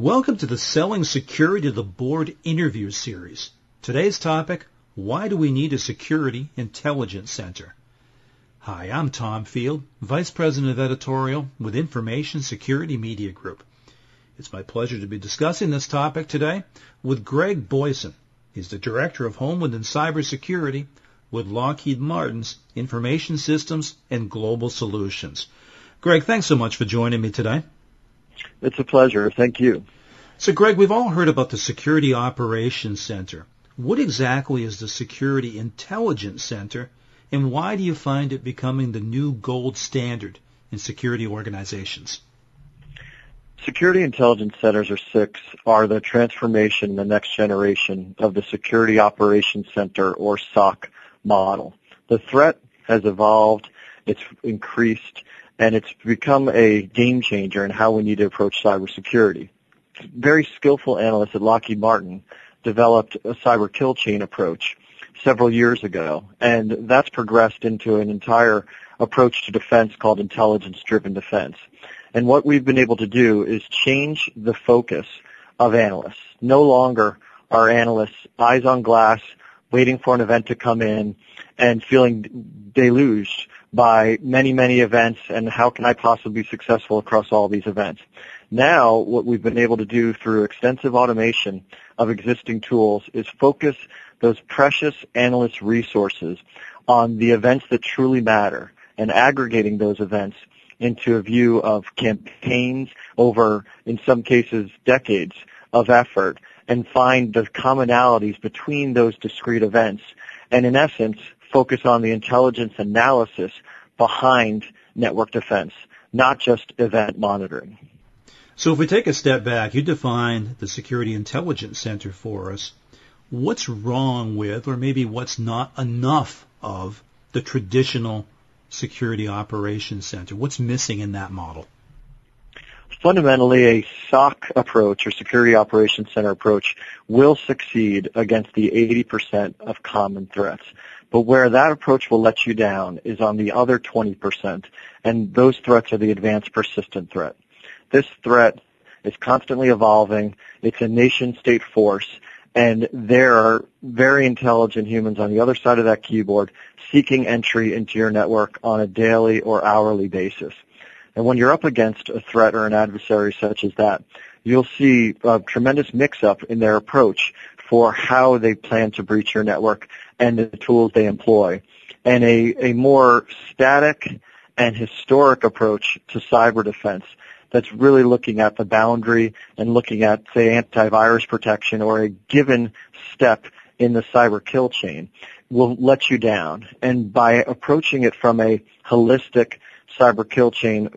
Welcome to the Selling Security to the Board interview series. Today's topic, why do we need a security intelligence center? Hi, I'm Tom Field, Vice President of Editorial with Information Security Media Group. It's my pleasure to be discussing this topic today with Greg Boison. He's the Director of Homeland and Cybersecurity with Lockheed Martin's Information Systems and Global Solutions. Greg, thanks so much for joining me today. It's a pleasure. Thank you. So, Greg, we've all heard about the Security Operations Center. What exactly is the Security Intelligence Center, and why do you find it becoming the new gold standard in security organizations? Security Intelligence Centers, or SICs, are the transformation, the next generation of the Security Operations Center, or SOC, model. The threat has evolved, it's increased, and it's become a game changer in how we need to approach cybersecurity. Very skillful analysts at Lockheed Martin developed a cyber kill chain approach several years ago, and that's progressed into an entire approach to defense called intelligence-driven defense. And what we've been able to do is change the focus of analysts. No longer are analysts eyes on glass, waiting for an event to come in and feeling deluged by many, many events and how can I possibly be successful across all these events. Now, what we've been able to do through extensive automation of existing tools is focus those precious analyst resources on the events that truly matter and aggregating those events into a view of campaigns over, in some cases, decades of effort and find the commonalities between those discrete events and in essence focus on the intelligence analysis behind network defense, not just event monitoring. So if we take a step back, you define the Security Intelligence Center for us. What's wrong with, or maybe what's not enough of, the traditional Security Operations Center? What's missing in that model? Fundamentally, a SOC approach or Security Operations Center approach will succeed against the 80% of common threats. But where that approach will let you down is on the other 20%, and those threats are the advanced persistent threat. This threat is constantly evolving. It's a nation-state force, and there are very intelligent humans on the other side of that keyboard seeking entry into your network on a daily or hourly basis. And when you're up against a threat or an adversary such as that, you'll see a tremendous mix-up in their approach for how they plan to breach your network and the tools they employ, and a, a more static and historic approach to cyber defense that's really looking at the boundary and looking at, say, antivirus protection or a given step in the cyber kill chain will let you down. And by approaching it from a holistic cyber kill chain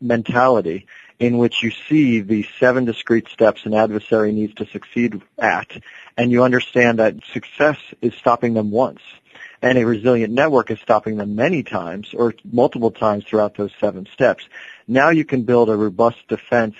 mentality in which you see the seven discrete steps an adversary needs to succeed at, and you understand that success is stopping them once, and a resilient network is stopping them many times or multiple times throughout those seven steps. Now you can build a robust defense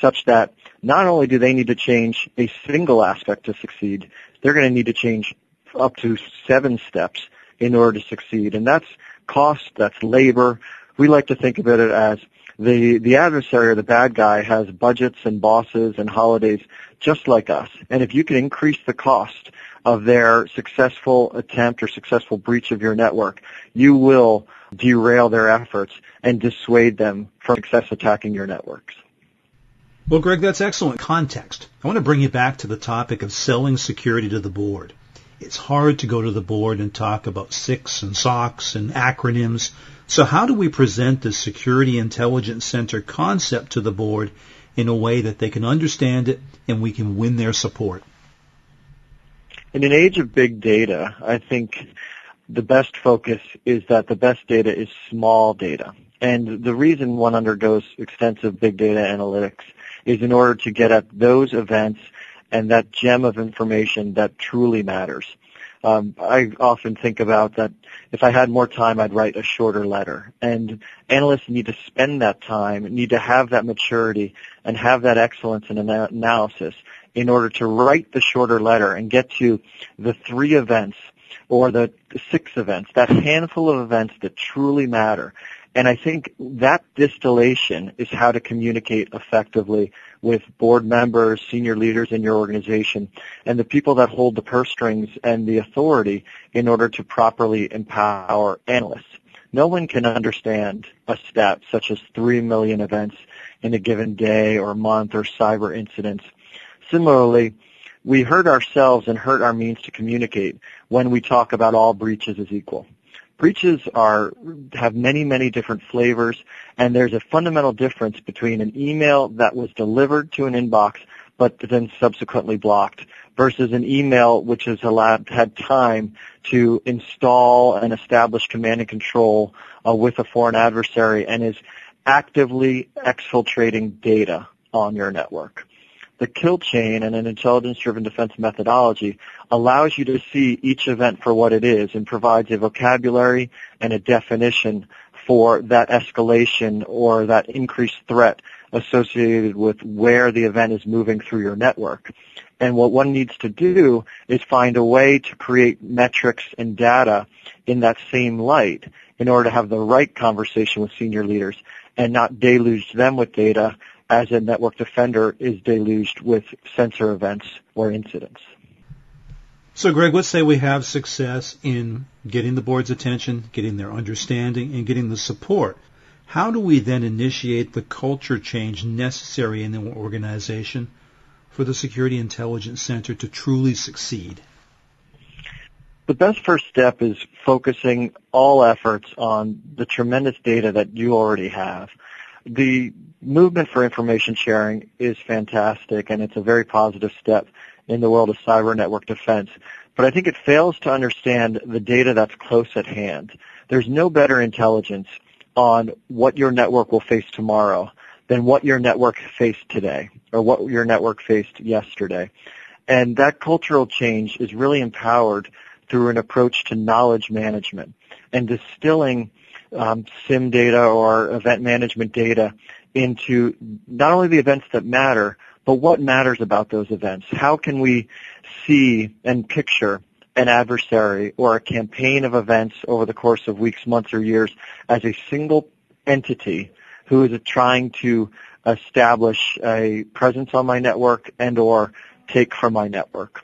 such that not only do they need to change a single aspect to succeed, they're going to need to change up to seven steps in order to succeed. And that's cost, that's labor. We like to think of it as the the adversary or the bad guy has budgets and bosses and holidays just like us. And if you can increase the cost of their successful attempt or successful breach of your network, you will derail their efforts and dissuade them from success attacking your networks. Well, Greg, that's excellent context. I want to bring you back to the topic of selling security to the board. It's hard to go to the board and talk about SICs and SOCs and acronyms so how do we present the Security Intelligence Center concept to the board in a way that they can understand it and we can win their support? In an age of big data, I think the best focus is that the best data is small data. And the reason one undergoes extensive big data analytics is in order to get at those events and that gem of information that truly matters. Um, I often think about that if I had more time, I'd write a shorter letter. And analysts need to spend that time, need to have that maturity, and have that excellence in ana- analysis in order to write the shorter letter and get to the three events or the six events, that handful of events that truly matter, And I think that distillation is how to communicate effectively with board members, senior leaders in your organization, and the people that hold the purse strings and the authority in order to properly empower analysts. No one can understand a stat such as 3 million events in a given day or month or cyber incidents. Similarly, we hurt ourselves and hurt our means to communicate when we talk about all breaches as equal. Breaches are have many, many different flavors, and there's a fundamental difference between an email that was delivered to an inbox but then subsequently blocked versus an email which has allowed had time to install and establish command and control uh, with a foreign adversary and is actively exfiltrating data on your network. The kill chain and an intelligence-driven defense methodology allows you to see each event for what it is and provides a vocabulary and a definition for that escalation or that increased threat associated with where the event is moving through your network. And what one needs to do is find a way to create metrics and data in that same light in order to have the right conversation with senior leaders and not deluge them with data as a network defender is deluged with sensor events or incidents. So Greg, let's say we have success in getting the board's attention, getting their understanding, and getting the support. How do we then initiate the culture change necessary in the organization for the Security Intelligence Center to truly succeed? The best first step is focusing all efforts on the tremendous data that you already have. The movement for information sharing is fantastic and it's a very positive step in the world of cyber network defense. But I think it fails to understand the data that's close at hand. There's no better intelligence on what your network will face tomorrow than what your network faced today or what your network faced yesterday. And that cultural change is really empowered through an approach to knowledge management and distilling um, SIM data or event management data into not only the events that matter, but what matters about those events. How can we see and picture an adversary or a campaign of events over the course of weeks, months, or years as a single entity who is trying to establish a presence on my network and or take from my network.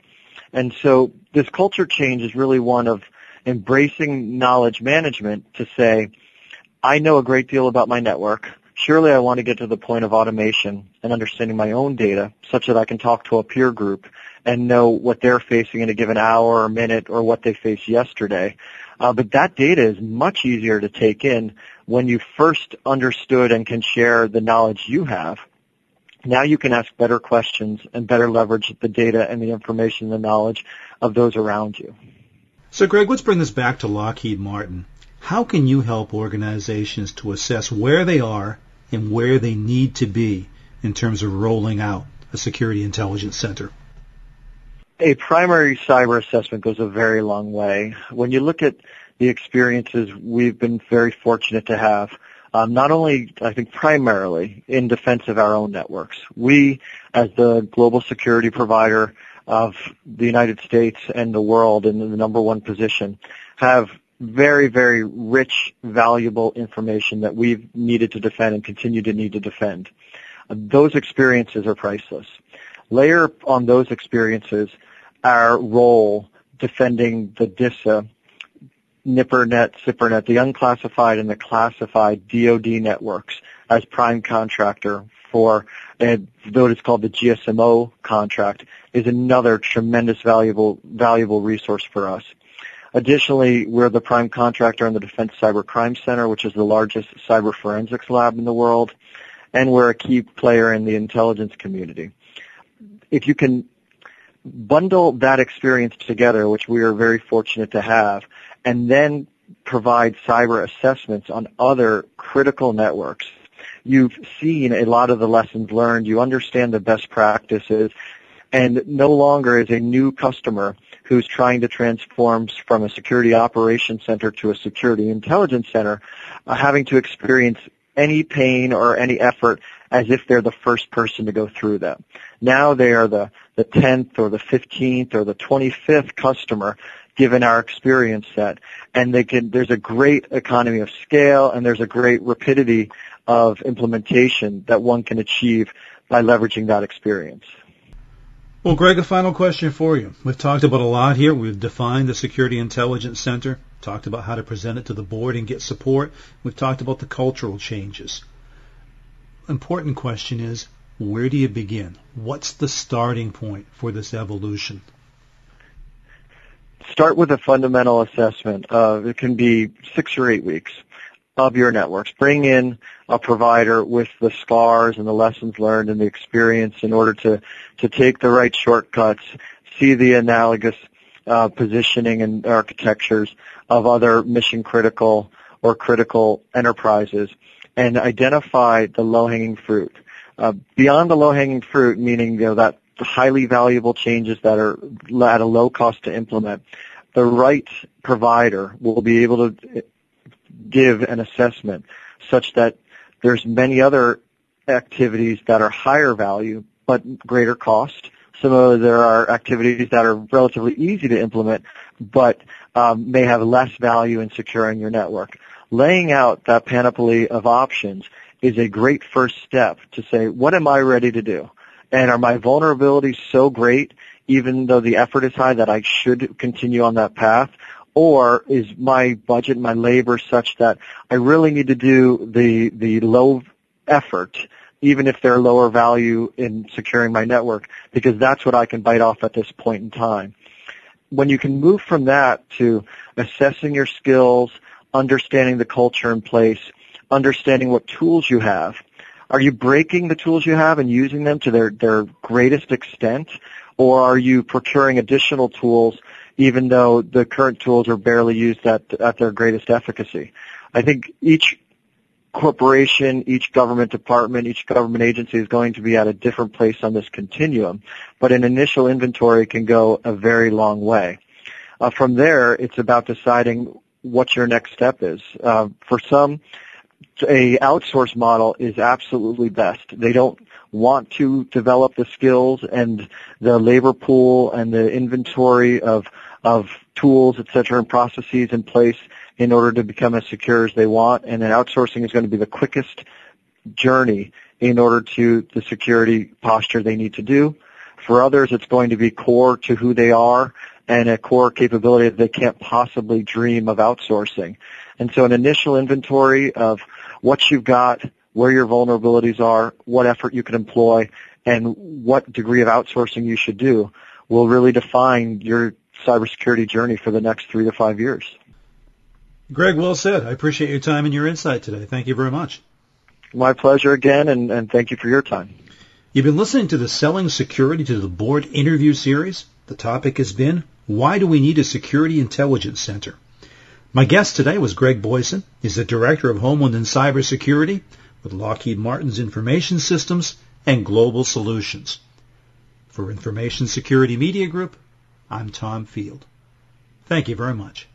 And so this culture change is really one of embracing knowledge management to say, I know a great deal about my network. Surely I want to get to the point of automation and understanding my own data such that I can talk to a peer group and know what they're facing in a given hour or minute or what they faced yesterday. Uh, but that data is much easier to take in when you first understood and can share the knowledge you have. Now you can ask better questions and better leverage the data and the information and the knowledge of those around you. So Greg, let's bring this back to Lockheed Martin. How can you help organizations to assess where they are and where they need to be in terms of rolling out a security intelligence center? A primary cyber assessment goes a very long way. When you look at the experiences we've been very fortunate to have, um, not only, I think, primarily in defense of our own networks. We, as the global security provider of the United States and the world in the number one position, have very, very rich, valuable information that we've needed to defend and continue to need to defend. Those experiences are priceless. Layer on those experiences our role defending the DISA, NIPRNet, SIPRNet, the unclassified and the classified DoD networks as prime contractor for though it's called the GSMO contract is another tremendous valuable valuable resource for us. Additionally, we're the prime contractor on the Defense Cyber Crime Center, which is the largest cyber forensics lab in the world, and we're a key player in the intelligence community. If you can bundle that experience together, which we are very fortunate to have, and then provide cyber assessments on other critical networks, you've seen a lot of the lessons learned, you understand the best practices, and no longer is a new customer who's trying to transform from a security operations center to a security intelligence center, uh, having to experience any pain or any effort as if they're the first person to go through that. Now they are the, the 10th or the 15th or the 25th customer given our experience set. And they can, there's a great economy of scale and there's a great rapidity of implementation that one can achieve by leveraging that experience. Well, Greg, a final question for you. We've talked about a lot here. We've defined the Security Intelligence Center, talked about how to present it to the board and get support. We've talked about the cultural changes. Important question is, where do you begin? What's the starting point for this evolution? Start with a fundamental assessment. Of, it can be six or eight weeks of your networks. Bring in a provider with the scars and the lessons learned and the experience in order to, to take the right shortcuts, see the analogous uh, positioning and architectures of other mission critical or critical enterprises and identify the low-hanging fruit. Uh, beyond the low-hanging fruit, meaning you know that highly valuable changes that are at a low cost to implement, the right provider will be able to give an assessment such that there's many other activities that are higher value but greater cost. Similarly, there are activities that are relatively easy to implement but um, may have less value in securing your network. Laying out that panoply of options is a great first step to say, what am I ready to do? And are my vulnerabilities so great, even though the effort is high, that I should continue on that path? Or is my budget, my labor such that I really need to do the, the low effort, even if they're lower value in securing my network, because that's what I can bite off at this point in time. When you can move from that to assessing your skills, understanding the culture in place, understanding what tools you have. Are you breaking the tools you have and using them to their, their greatest extent? Or are you procuring additional tools even though the current tools are barely used at, at their greatest efficacy? I think each corporation, each government department, each government agency is going to be at a different place on this continuum, but an initial inventory can go a very long way. Uh, from there, it's about deciding what your next step is. Uh, for some, a outsource model is absolutely best. They don't want to develop the skills and the labor pool and the inventory of of tools, et cetera, and processes in place in order to become as secure as they want. And then outsourcing is going to be the quickest journey in order to the security posture they need to do. For others, it's going to be core to who they are and a core capability that they can't possibly dream of outsourcing. And so an initial inventory of what you've got, where your vulnerabilities are, what effort you can employ, and what degree of outsourcing you should do will really define your cybersecurity journey for the next three to five years. Greg, well said. I appreciate your time and your insight today. Thank you very much. My pleasure again, and, and thank you for your time. You've been listening to the Selling Security to the Board interview series. The topic has been, why do we need a security intelligence center? My guest today was Greg Boison. He's the Director of Homeland and Cybersecurity with Lockheed Martin's Information Systems and Global Solutions. For Information Security Media Group, I'm Tom Field. Thank you very much.